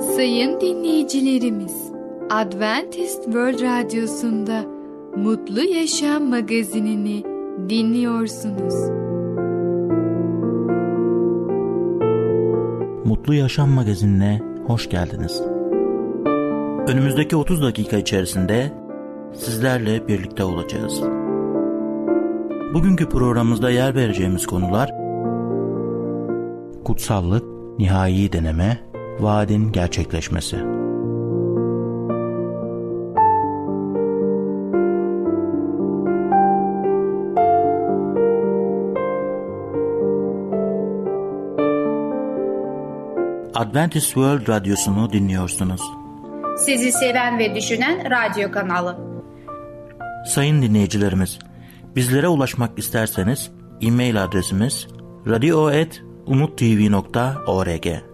Sayın dinleyicilerimiz, Adventist World Radyosu'nda Mutlu Yaşam magazinini dinliyorsunuz. Mutlu Yaşam magazinine hoş geldiniz. Önümüzdeki 30 dakika içerisinde sizlerle birlikte olacağız. Bugünkü programımızda yer vereceğimiz konular kutsallık, nihai deneme, vaadin gerçekleşmesi. Adventist World Radyosu'nu dinliyorsunuz. Sizi seven ve düşünen radyo kanalı. Sayın dinleyicilerimiz, bizlere ulaşmak isterseniz e-mail adresimiz radio.umutv.org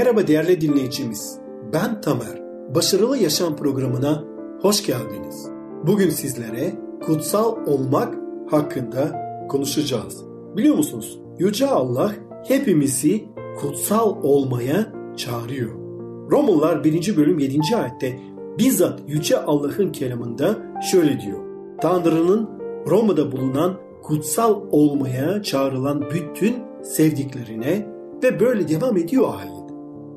Merhaba değerli dinleyicimiz. Ben Tamer. Başarılı Yaşam programına hoş geldiniz. Bugün sizlere kutsal olmak hakkında konuşacağız. Biliyor musunuz? Yüce Allah hepimizi kutsal olmaya çağırıyor. Romalılar 1. bölüm 7. ayette bizzat Yüce Allah'ın kelamında şöyle diyor. Tanrı'nın Roma'da bulunan kutsal olmaya çağrılan bütün sevdiklerine ve böyle devam ediyor ayet.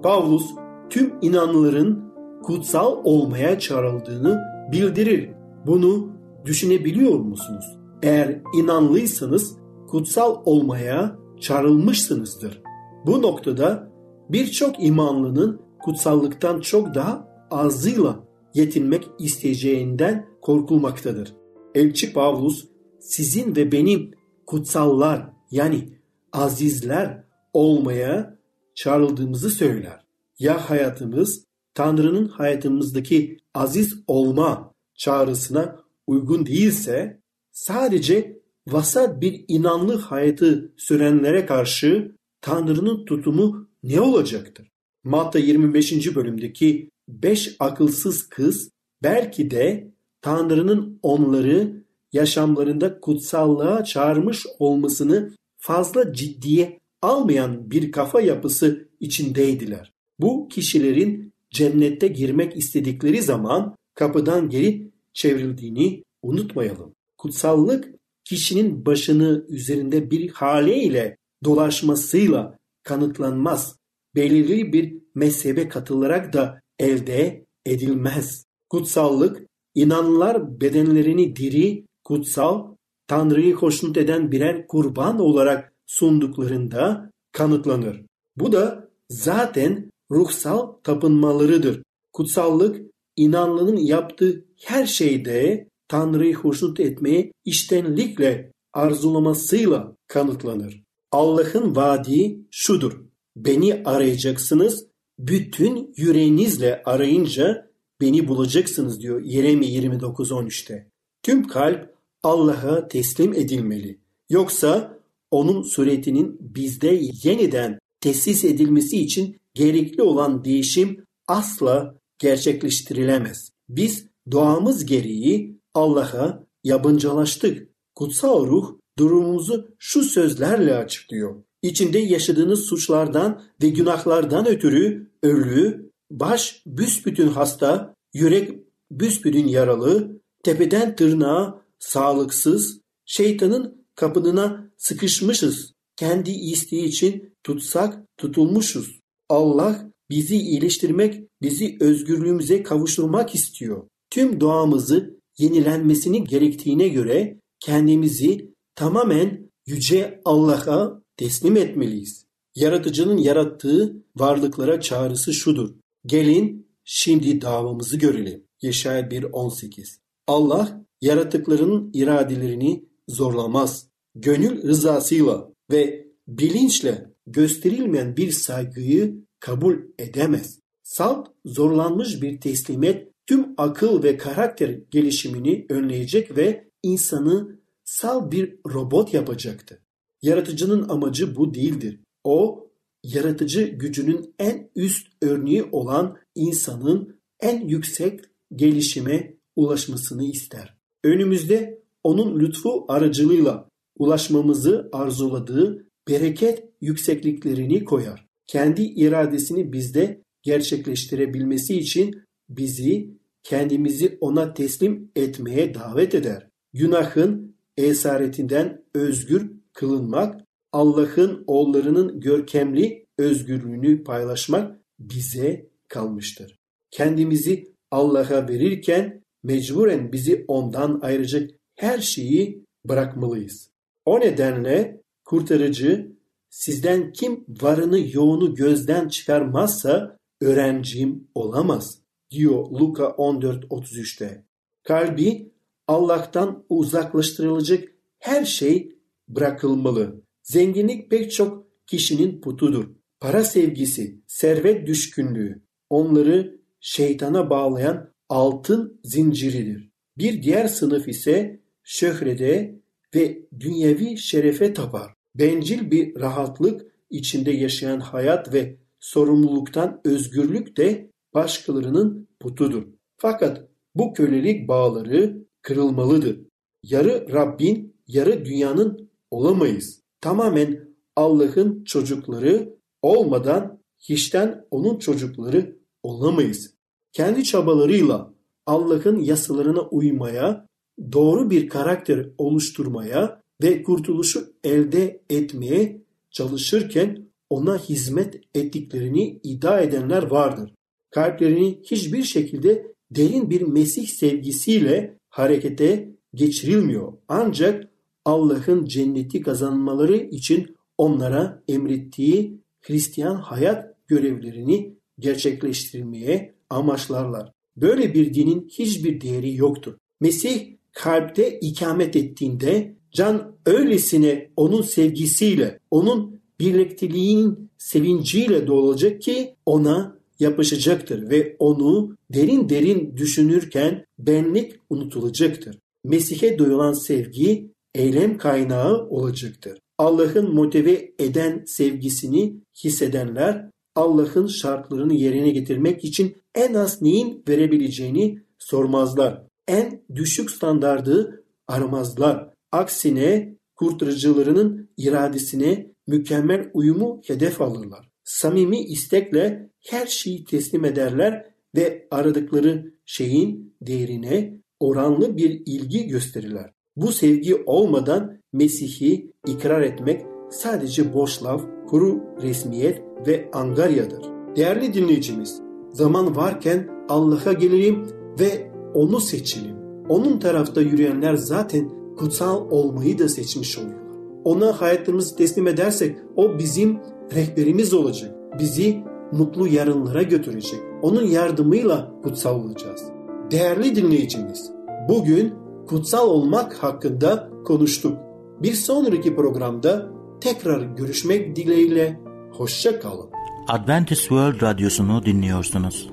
Pavlus tüm inanlıların kutsal olmaya çağrıldığını bildirir. Bunu düşünebiliyor musunuz? Eğer inanlıysanız kutsal olmaya çağrılmışsınızdır. Bu noktada birçok imanlının kutsallıktan çok daha azıyla yetinmek isteyeceğinden korkulmaktadır. Elçi Pavlus sizin ve benim kutsallar yani azizler olmaya çağrıldığımızı söyler. Ya hayatımız Tanrı'nın hayatımızdaki aziz olma çağrısına uygun değilse sadece vasat bir inanlı hayatı sürenlere karşı Tanrı'nın tutumu ne olacaktır? Matta 25. bölümdeki beş akılsız kız belki de Tanrı'nın onları yaşamlarında kutsallığa çağırmış olmasını fazla ciddiye almayan bir kafa yapısı içindeydiler. Bu kişilerin cennette girmek istedikleri zaman kapıdan geri çevrildiğini unutmayalım. Kutsallık kişinin başını üzerinde bir haleyle dolaşmasıyla kanıtlanmaz. Belirli bir mezhebe katılarak da elde edilmez. Kutsallık inanlar bedenlerini diri, kutsal, Tanrı'yı hoşnut eden birer kurban olarak sunduklarında kanıtlanır. Bu da zaten ruhsal tapınmalarıdır. Kutsallık inanlının yaptığı her şeyde Tanrı'yı hoşnut etmeye iştenlikle arzulamasıyla kanıtlanır. Allah'ın vaadi şudur. Beni arayacaksınız, bütün yüreğinizle arayınca beni bulacaksınız diyor Yeremi 29.13'te. Tüm kalp Allah'a teslim edilmeli. Yoksa onun suretinin bizde yeniden tesis edilmesi için gerekli olan değişim asla gerçekleştirilemez. Biz doğamız gereği Allah'a yabancılaştık. Kutsal ruh durumumuzu şu sözlerle açıklıyor. İçinde yaşadığınız suçlardan ve günahlardan ötürü ölü, baş büsbütün hasta, yürek büsbütün yaralı, tepeden tırnağa sağlıksız, şeytanın kapınına sıkışmışız. Kendi isteği için tutsak tutulmuşuz. Allah bizi iyileştirmek, bizi özgürlüğümüze kavuşturmak istiyor. Tüm doğamızı yenilenmesini gerektiğine göre kendimizi tamamen yüce Allah'a teslim etmeliyiz. Yaratıcının yarattığı varlıklara çağrısı şudur. Gelin şimdi davamızı görelim. Yeşaya 1.18 Allah yaratıklarının iradelerini zorlamaz. Gönül rızasıyla ve bilinçle gösterilmeyen bir saygıyı kabul edemez. Salt zorlanmış bir teslimiyet tüm akıl ve karakter gelişimini önleyecek ve insanı sal bir robot yapacaktı. Yaratıcının amacı bu değildir. O, yaratıcı gücünün en üst örneği olan insanın en yüksek gelişime ulaşmasını ister. Önümüzde onun lütfu aracılığıyla ulaşmamızı arzuladığı bereket yüksekliklerini koyar. Kendi iradesini bizde gerçekleştirebilmesi için bizi kendimizi ona teslim etmeye davet eder. Günahın esaretinden özgür kılınmak, Allah'ın oğullarının görkemli özgürlüğünü paylaşmak bize kalmıştır. Kendimizi Allah'a verirken mecburen bizi ondan ayıracak her şeyi bırakmalıyız. O nedenle kurtarıcı sizden kim varını yoğunu gözden çıkarmazsa öğrencim olamaz diyor Luka 14.33'te. Kalbi Allah'tan uzaklaştırılacak her şey bırakılmalı. Zenginlik pek çok kişinin putudur. Para sevgisi, servet düşkünlüğü onları şeytana bağlayan altın zinciridir. Bir diğer sınıf ise şöhrede ve dünyevi şerefe tapar. Bencil bir rahatlık içinde yaşayan hayat ve sorumluluktan özgürlük de başkalarının putudur. Fakat bu kölelik bağları kırılmalıdır. Yarı Rabbin, yarı dünyanın olamayız. Tamamen Allah'ın çocukları olmadan hiçten onun çocukları olamayız. Kendi çabalarıyla Allah'ın yasalarına uymaya, doğru bir karakter oluşturmaya ve kurtuluşu elde etmeye çalışırken ona hizmet ettiklerini iddia edenler vardır. Kalplerini hiçbir şekilde derin bir Mesih sevgisiyle harekete geçirilmiyor. Ancak Allah'ın cenneti kazanmaları için onlara emrettiği Hristiyan hayat görevlerini gerçekleştirmeye amaçlarlar. Böyle bir dinin hiçbir değeri yoktur. Mesih kalpte ikamet ettiğinde can öylesine onun sevgisiyle, onun birlikteliğinin sevinciyle dolacak ki ona yapışacaktır ve onu derin derin düşünürken benlik unutulacaktır. Mesih'e duyulan sevgi eylem kaynağı olacaktır. Allah'ın motive eden sevgisini hissedenler Allah'ın şartlarını yerine getirmek için en az neyin verebileceğini sormazlar. En düşük standardı aramazlar. Aksine kurtarıcılarının iradesine mükemmel uyumu hedef alırlar. Samimi istekle her şeyi teslim ederler ve aradıkları şeyin değerine oranlı bir ilgi gösterirler. Bu sevgi olmadan Mesih'i ikrar etmek sadece boş laf, kuru resmiyet ve angaryadır. Değerli dinleyicimiz, zaman varken Allah'a gelelim ve onu seçelim. Onun tarafta yürüyenler zaten kutsal olmayı da seçmiş oluyorlar. Ona hayatımızı teslim edersek o bizim rehberimiz olacak. Bizi mutlu yarınlara götürecek. Onun yardımıyla kutsal olacağız. Değerli dinleyicimiz, bugün kutsal olmak hakkında konuştuk. Bir sonraki programda tekrar görüşmek dileğiyle hoşça kalın. Adventist World Radyosu'nu dinliyorsunuz.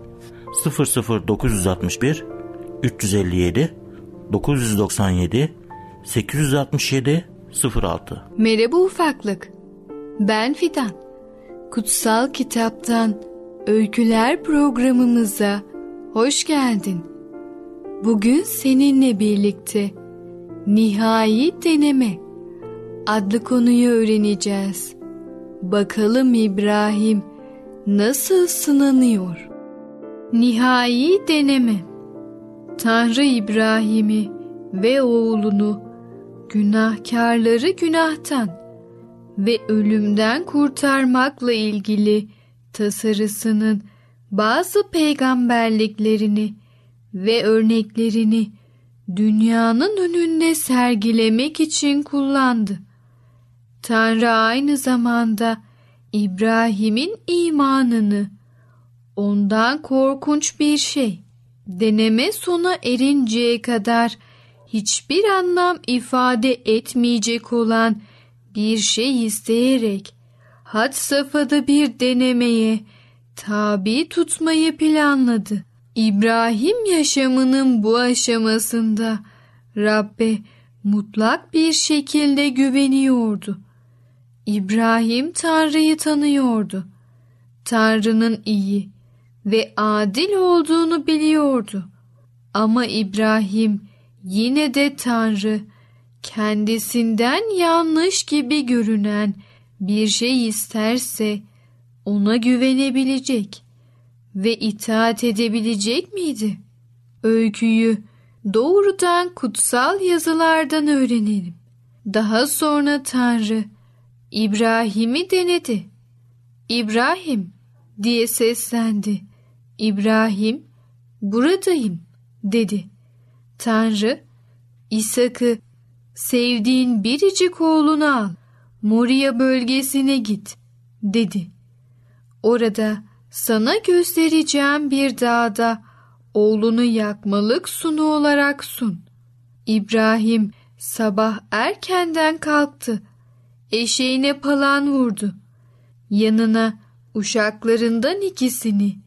00961 357 997 867 06 Merhaba ufaklık. Ben Fidan. Kutsal Kitaptan Öyküler programımıza hoş geldin. Bugün seninle birlikte Nihai Deneme adlı konuyu öğreneceğiz. Bakalım İbrahim nasıl sınanıyor? Nihai deneme. Tanrı İbrahim'i ve oğlunu günahkarları günahtan ve ölümden kurtarmakla ilgili tasarısının bazı peygamberliklerini ve örneklerini dünyanın önünde sergilemek için kullandı. Tanrı aynı zamanda İbrahim'in imanını ondan korkunç bir şey deneme sona erinceye kadar hiçbir anlam ifade etmeyecek olan bir şey isteyerek had safhada bir denemeye tabi tutmayı planladı. İbrahim yaşamının bu aşamasında Rabbe mutlak bir şekilde güveniyordu. İbrahim Tanrı'yı tanıyordu. Tanrı'nın iyi ve adil olduğunu biliyordu. Ama İbrahim yine de Tanrı kendisinden yanlış gibi görünen bir şey isterse ona güvenebilecek ve itaat edebilecek miydi? Öyküyü doğrudan kutsal yazılardan öğrenelim. Daha sonra Tanrı İbrahim'i denedi. İbrahim diye seslendi. İbrahim buradayım dedi. Tanrı İshak'ı sevdiğin biricik oğlunu al. Moria bölgesine git dedi. Orada sana göstereceğim bir dağda oğlunu yakmalık sunu olarak sun. İbrahim sabah erkenden kalktı. Eşeğine palan vurdu. Yanına uşaklarından ikisini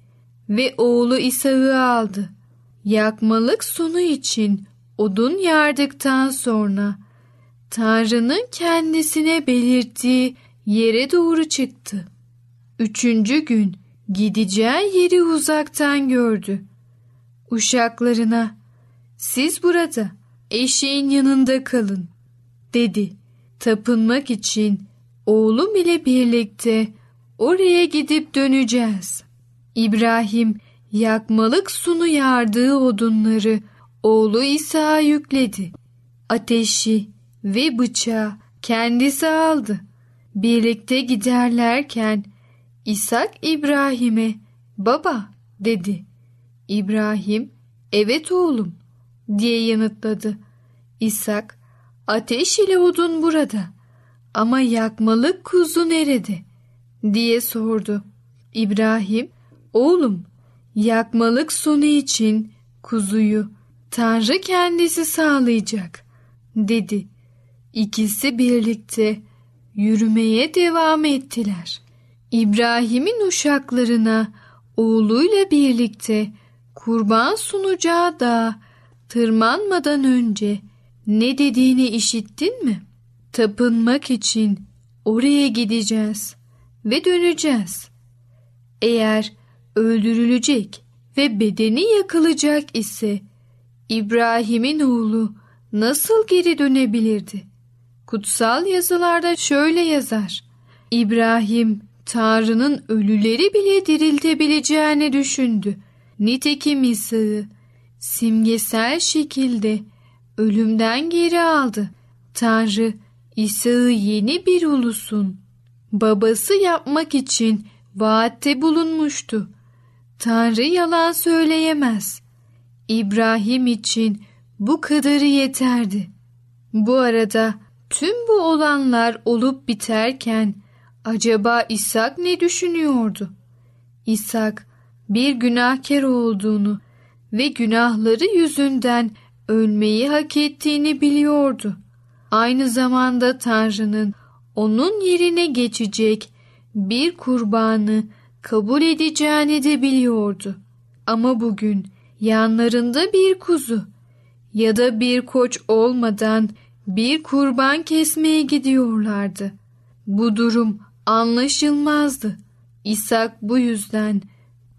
ve oğlu İsa'yı aldı. Yakmalık sunu için odun yardıktan sonra Tanrı'nın kendisine belirttiği yere doğru çıktı. Üçüncü gün gideceği yeri uzaktan gördü. Uşaklarına siz burada eşeğin yanında kalın dedi. Tapınmak için oğlum ile birlikte oraya gidip döneceğiz. İbrahim yakmalık sunu yardığı odunları oğlu İsa yükledi. Ateşi ve bıçağı kendisi aldı. Birlikte giderlerken İshak İbrahim'e baba dedi. İbrahim evet oğlum diye yanıtladı. İshak ateş ile odun burada ama yakmalık kuzu nerede diye sordu. İbrahim oğlum yakmalık sonu için kuzuyu Tanrı kendisi sağlayacak dedi. İkisi birlikte yürümeye devam ettiler. İbrahim'in uşaklarına oğluyla birlikte kurban sunacağı da tırmanmadan önce ne dediğini işittin mi? Tapınmak için oraya gideceğiz ve döneceğiz. Eğer öldürülecek ve bedeni yakılacak ise İbrahim'in oğlu nasıl geri dönebilirdi? Kutsal yazılarda şöyle yazar. İbrahim Tanrı'nın ölüleri bile diriltebileceğini düşündü. Nitekim İsa'yı simgesel şekilde ölümden geri aldı. Tanrı İsa'yı yeni bir ulusun babası yapmak için vaatte bulunmuştu. Tanrı yalan söyleyemez. İbrahim için bu kadarı yeterdi. Bu arada tüm bu olanlar olup biterken acaba İshak ne düşünüyordu? İshak bir günahkar olduğunu ve günahları yüzünden ölmeyi hak ettiğini biliyordu. Aynı zamanda Tanrı'nın onun yerine geçecek bir kurbanı kabul edeceğini de biliyordu. Ama bugün yanlarında bir kuzu ya da bir koç olmadan bir kurban kesmeye gidiyorlardı. Bu durum anlaşılmazdı. İshak bu yüzden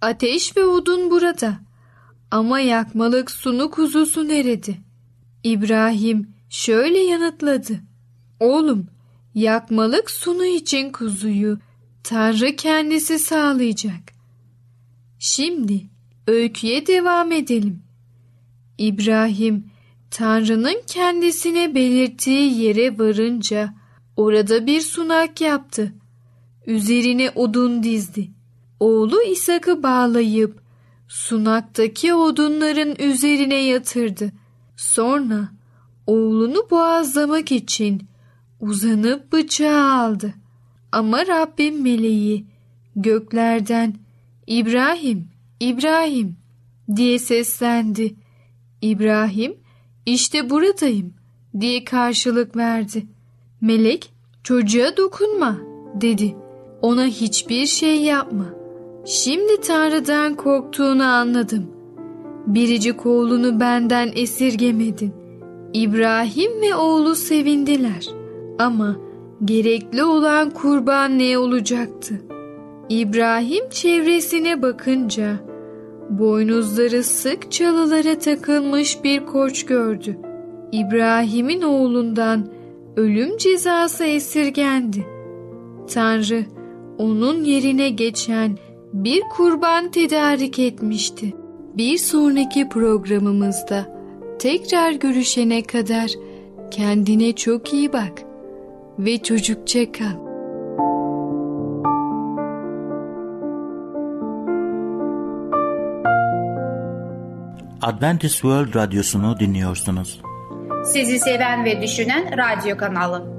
ateş ve odun burada ama yakmalık sunu kuzusu nerede? İbrahim şöyle yanıtladı. Oğlum yakmalık sunu için kuzuyu Tanrı kendisi sağlayacak. Şimdi öyküye devam edelim. İbrahim Tanrı'nın kendisine belirttiği yere varınca Orada bir sunak yaptı. Üzerine odun dizdi. Oğlu İshak'ı bağlayıp sunaktaki odunların üzerine yatırdı. Sonra oğlunu boğazlamak için uzanıp bıçağı aldı. Ama Rabbim meleği göklerden İbrahim, İbrahim diye seslendi. İbrahim işte buradayım diye karşılık verdi. Melek çocuğa dokunma dedi. Ona hiçbir şey yapma. Şimdi Tanrı'dan korktuğunu anladım. Biricik oğlunu benden esirgemedin. İbrahim ve oğlu sevindiler. Ama gerekli olan kurban ne olacaktı? İbrahim çevresine bakınca boynuzları sık çalılara takılmış bir koç gördü. İbrahim'in oğlundan ölüm cezası esirgendi. Tanrı onun yerine geçen bir kurban tedarik etmişti. Bir sonraki programımızda tekrar görüşene kadar kendine çok iyi bak ve çocukça kal. Adventist World Radyosu'nu dinliyorsunuz. Sizi seven ve düşünen radyo kanalı.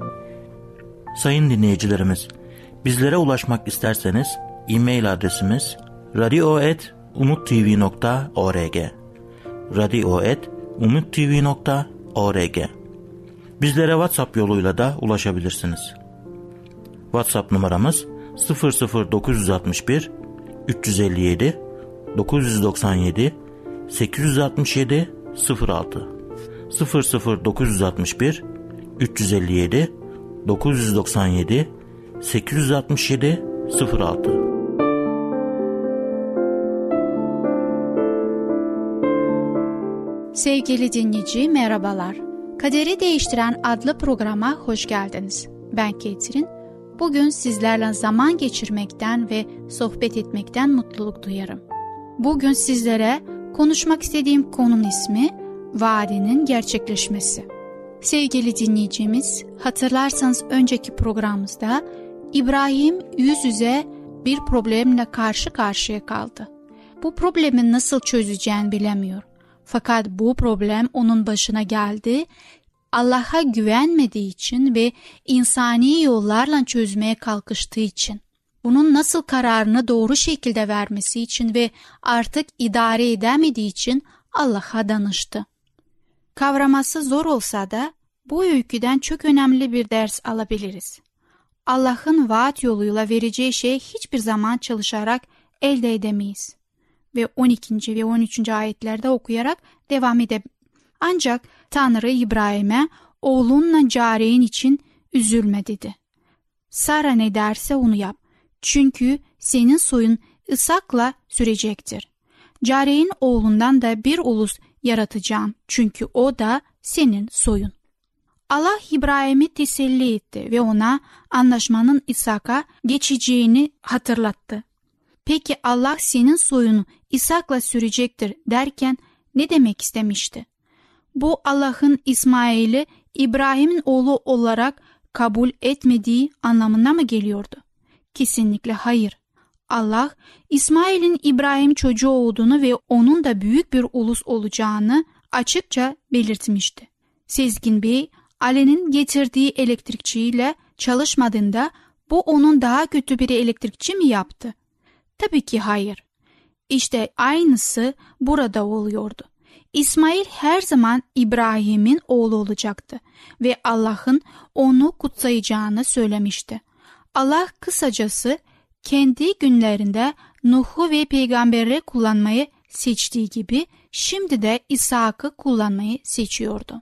Sayın dinleyicilerimiz, bizlere ulaşmak isterseniz e-mail adresimiz radio.umutv.org radio.umutv.org Bizlere WhatsApp yoluyla da ulaşabilirsiniz. WhatsApp numaramız 00961 357 997 867 06 00961 357 997 867 06 Sevgili dinleyici merhabalar. Kaderi Değiştiren adlı programa hoş geldiniz. Ben Ketrin. Bugün sizlerle zaman geçirmekten ve sohbet etmekten mutluluk duyarım. Bugün sizlere konuşmak istediğim konunun ismi vaadinin gerçekleşmesi. Sevgili dinleyicimiz, hatırlarsanız önceki programımızda İbrahim yüz yüze bir problemle karşı karşıya kaldı. Bu problemi nasıl çözeceğini bilemiyor. Fakat bu problem onun başına geldi. Allah'a güvenmediği için ve insani yollarla çözmeye kalkıştığı için. Bunun nasıl kararını doğru şekilde vermesi için ve artık idare edemediği için Allah'a danıştı. Kavraması zor olsa da bu öyküden çok önemli bir ders alabiliriz. Allah'ın vaat yoluyla vereceği şey hiçbir zaman çalışarak elde edemeyiz. Ve 12. ve 13. ayetlerde okuyarak devam edelim. Ancak Tanrı İbrahim'e oğlunla careyin için üzülme dedi. Sara ne derse onu yap. Çünkü senin soyun ısakla sürecektir. Careyin oğlundan da bir ulus yaratacağım. Çünkü o da senin soyun. Allah İbrahim'i teselli etti ve ona anlaşmanın İshak'a geçeceğini hatırlattı. Peki Allah senin soyunu İshak'la sürecektir derken ne demek istemişti? Bu Allah'ın İsmail'i İbrahim'in oğlu olarak kabul etmediği anlamına mı geliyordu? Kesinlikle hayır. Allah İsmail'in İbrahim çocuğu olduğunu ve onun da büyük bir ulus olacağını açıkça belirtmişti. Sezgin Bey, Ali'nin getirdiği elektrikçiyle çalışmadığında bu onun daha kötü bir elektrikçi mi yaptı? Tabii ki hayır. İşte aynısı burada oluyordu. İsmail her zaman İbrahim'in oğlu olacaktı ve Allah'ın onu kutsayacağını söylemişti. Allah kısacası kendi günlerinde Nuh'u ve peygamberleri kullanmayı seçtiği gibi şimdi de İshak'ı kullanmayı seçiyordu.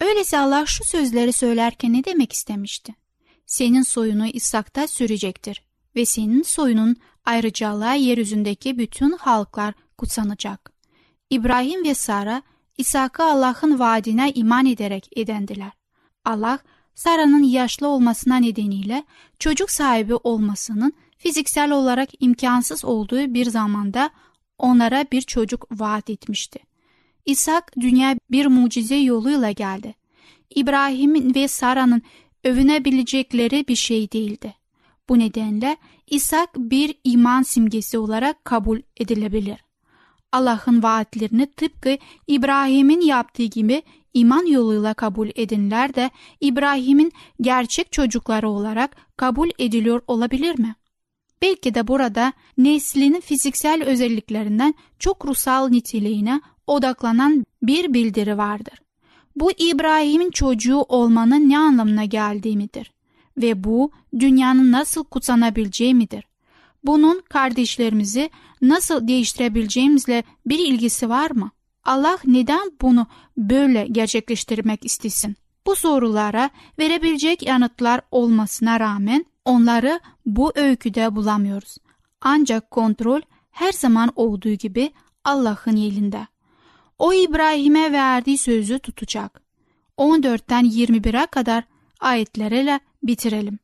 Öyleyse Allah şu sözleri söylerken ne demek istemişti? Senin soyunu İshak'ta sürecektir ve senin soyunun ayrıcalığa yeryüzündeki bütün halklar kutsanacak. İbrahim ve Sara İshak'ı Allah'ın vaadine iman ederek edendiler. Allah Sara'nın yaşlı olmasına nedeniyle çocuk sahibi olmasının fiziksel olarak imkansız olduğu bir zamanda onlara bir çocuk vaat etmişti. İshak dünya bir mucize yoluyla geldi. İbrahim'in ve Sara'nın övünebilecekleri bir şey değildi. Bu nedenle İshak bir iman simgesi olarak kabul edilebilir. Allah'ın vaatlerini tıpkı İbrahim'in yaptığı gibi iman yoluyla kabul edinler de İbrahim'in gerçek çocukları olarak kabul ediliyor olabilir mi? Belki de burada neslinin fiziksel özelliklerinden çok ruhsal niteliğine odaklanan bir bildiri vardır. Bu İbrahim'in çocuğu olmanın ne anlamına geldiği midir? Ve bu dünyanın nasıl kutsanabileceği midir? Bunun kardeşlerimizi nasıl değiştirebileceğimizle bir ilgisi var mı? Allah neden bunu böyle gerçekleştirmek istesin? Bu sorulara verebilecek yanıtlar olmasına rağmen onları bu öyküde bulamıyoruz. Ancak kontrol her zaman olduğu gibi Allah'ın elinde. O İbrahim'e verdiği sözü tutacak. 14'ten 21'e kadar ayetlerle bitirelim.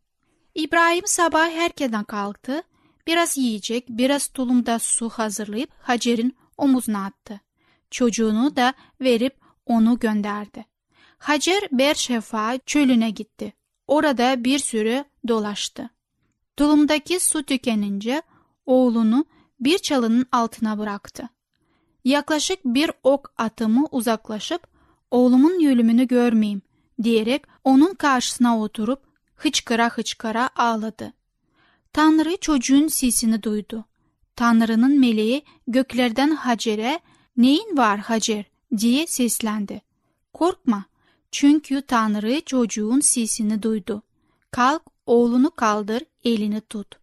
İbrahim sabah herkeden kalktı, biraz yiyecek, biraz tulumda su hazırlayıp Hacer'in omuzuna attı. Çocuğunu da verip onu gönderdi. Hacer Berşefa çölüne gitti. Orada bir süre dolaştı. Tulumdaki su tükenince oğlunu bir çalının altına bıraktı. Yaklaşık bir ok atımı uzaklaşıp oğlumun ölümünü görmeyeyim diyerek onun karşısına oturup hıçkıra hıçkıra ağladı. Tanrı çocuğun sesini duydu. Tanrı'nın meleği göklerden Hacer'e neyin var Hacer diye seslendi. Korkma çünkü Tanrı çocuğun sesini duydu. Kalk oğlunu kaldır elini tut.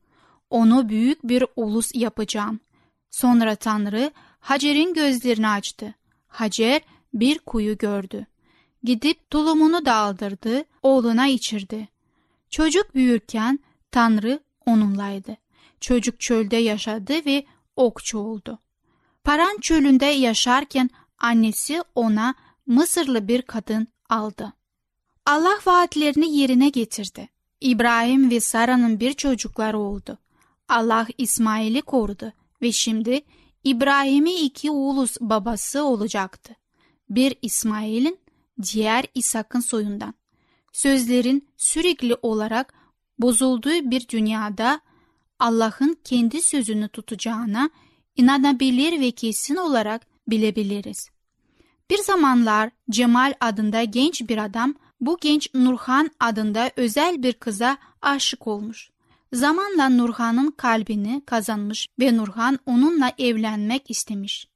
Onu büyük bir ulus yapacağım. Sonra Tanrı Hacer'in gözlerini açtı. Hacer bir kuyu gördü. Gidip tulumunu daldırdı, oğluna içirdi. Çocuk büyürken Tanrı onunlaydı. Çocuk çölde yaşadı ve okçu oldu. Paran çölünde yaşarken annesi ona Mısırlı bir kadın aldı. Allah vaatlerini yerine getirdi. İbrahim ve Sara'nın bir çocukları oldu. Allah İsmail'i korudu ve şimdi İbrahim'i iki ulus babası olacaktı. Bir İsmail'in, diğer İshak'ın soyundan. Sözlerin sürekli olarak bozulduğu bir dünyada Allah'ın kendi sözünü tutacağına inanabilir ve kesin olarak bilebiliriz. Bir zamanlar Cemal adında genç bir adam bu genç Nurhan adında özel bir kıza aşık olmuş. Zamanla Nurhan'ın kalbini kazanmış ve Nurhan onunla evlenmek istemiş.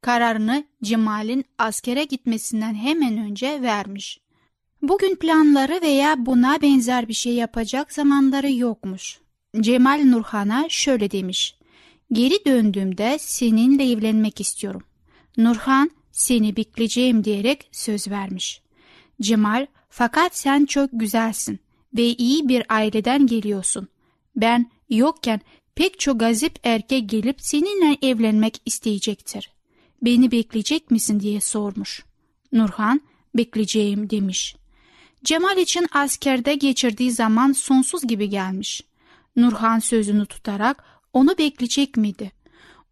Kararını Cemal'in askere gitmesinden hemen önce vermiş. Bugün planları veya buna benzer bir şey yapacak zamanları yokmuş. Cemal Nurhan'a şöyle demiş. Geri döndüğümde seninle evlenmek istiyorum. Nurhan seni bekleyeceğim diyerek söz vermiş. Cemal fakat sen çok güzelsin ve iyi bir aileden geliyorsun. Ben yokken pek çok gazip erkek gelip seninle evlenmek isteyecektir. Beni bekleyecek misin diye sormuş. Nurhan bekleyeceğim demiş. Cemal için askerde geçirdiği zaman sonsuz gibi gelmiş. Nurhan sözünü tutarak onu bekleyecek miydi?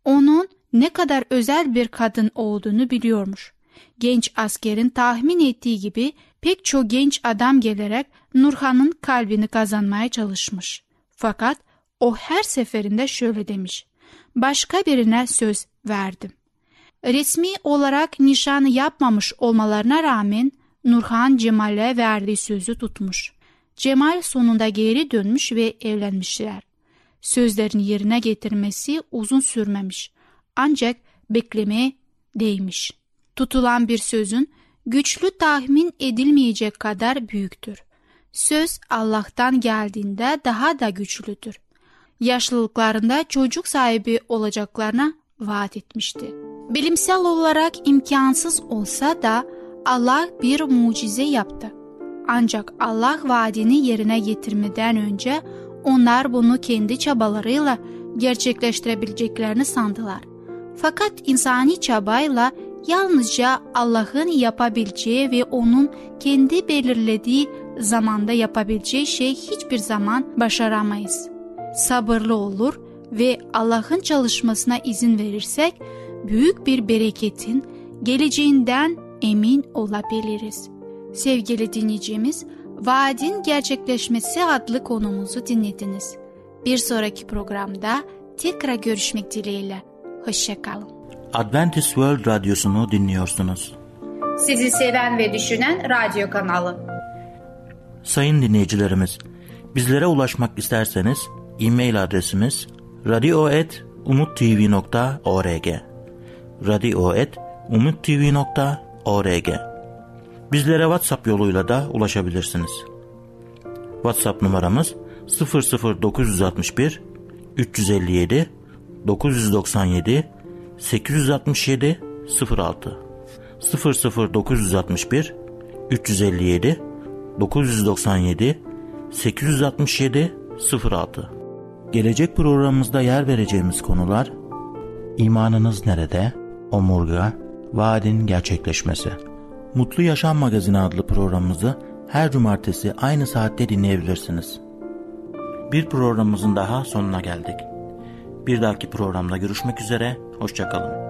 Onun ne kadar özel bir kadın olduğunu biliyormuş. Genç askerin tahmin ettiği gibi pek çok genç adam gelerek Nurhan'ın kalbini kazanmaya çalışmış. Fakat o her seferinde şöyle demiş. Başka birine söz verdim. Resmi olarak nişan yapmamış olmalarına rağmen Nurhan Cemal'e verdiği sözü tutmuş. Cemal sonunda geri dönmüş ve evlenmişler. Sözlerin yerine getirmesi uzun sürmemiş. Ancak beklemeye değmiş. Tutulan bir sözün güçlü tahmin edilmeyecek kadar büyüktür. Söz Allah'tan geldiğinde daha da güçlüdür. Yaşlılıklarında çocuk sahibi olacaklarına vaat etmişti. Bilimsel olarak imkansız olsa da Allah bir mucize yaptı. Ancak Allah vaadini yerine getirmeden önce onlar bunu kendi çabalarıyla gerçekleştirebileceklerini sandılar. Fakat insani çabayla yalnızca Allah'ın yapabileceği ve onun kendi belirlediği zamanda yapabileceği şey hiçbir zaman başaramayız. Sabırlı olur ve Allah'ın çalışmasına izin verirsek büyük bir bereketin geleceğinden emin olabiliriz. Sevgili dinleyicimiz, Vaadin Gerçekleşmesi adlı konumuzu dinlediniz. Bir sonraki programda tekrar görüşmek dileğiyle. Hoşçakalın. Adventist World Radyosu'nu dinliyorsunuz. Sizi seven ve düşünen radyo kanalı. Sayın dinleyicilerimiz, bizlere ulaşmak isterseniz e-mail adresimiz radio.umutv.org radio.umutv.org Bizlere WhatsApp yoluyla da ulaşabilirsiniz. WhatsApp numaramız 00961 357 997 867 06 00961 357 997 867 06 Gelecek programımızda yer vereceğimiz konular İmanınız nerede? Omurga, vaadin gerçekleşmesi. Mutlu Yaşam Magazini adlı programımızı her cumartesi aynı saatte dinleyebilirsiniz. Bir programımızın daha sonuna geldik. Bir dahaki programda görüşmek üzere, hoşçakalın.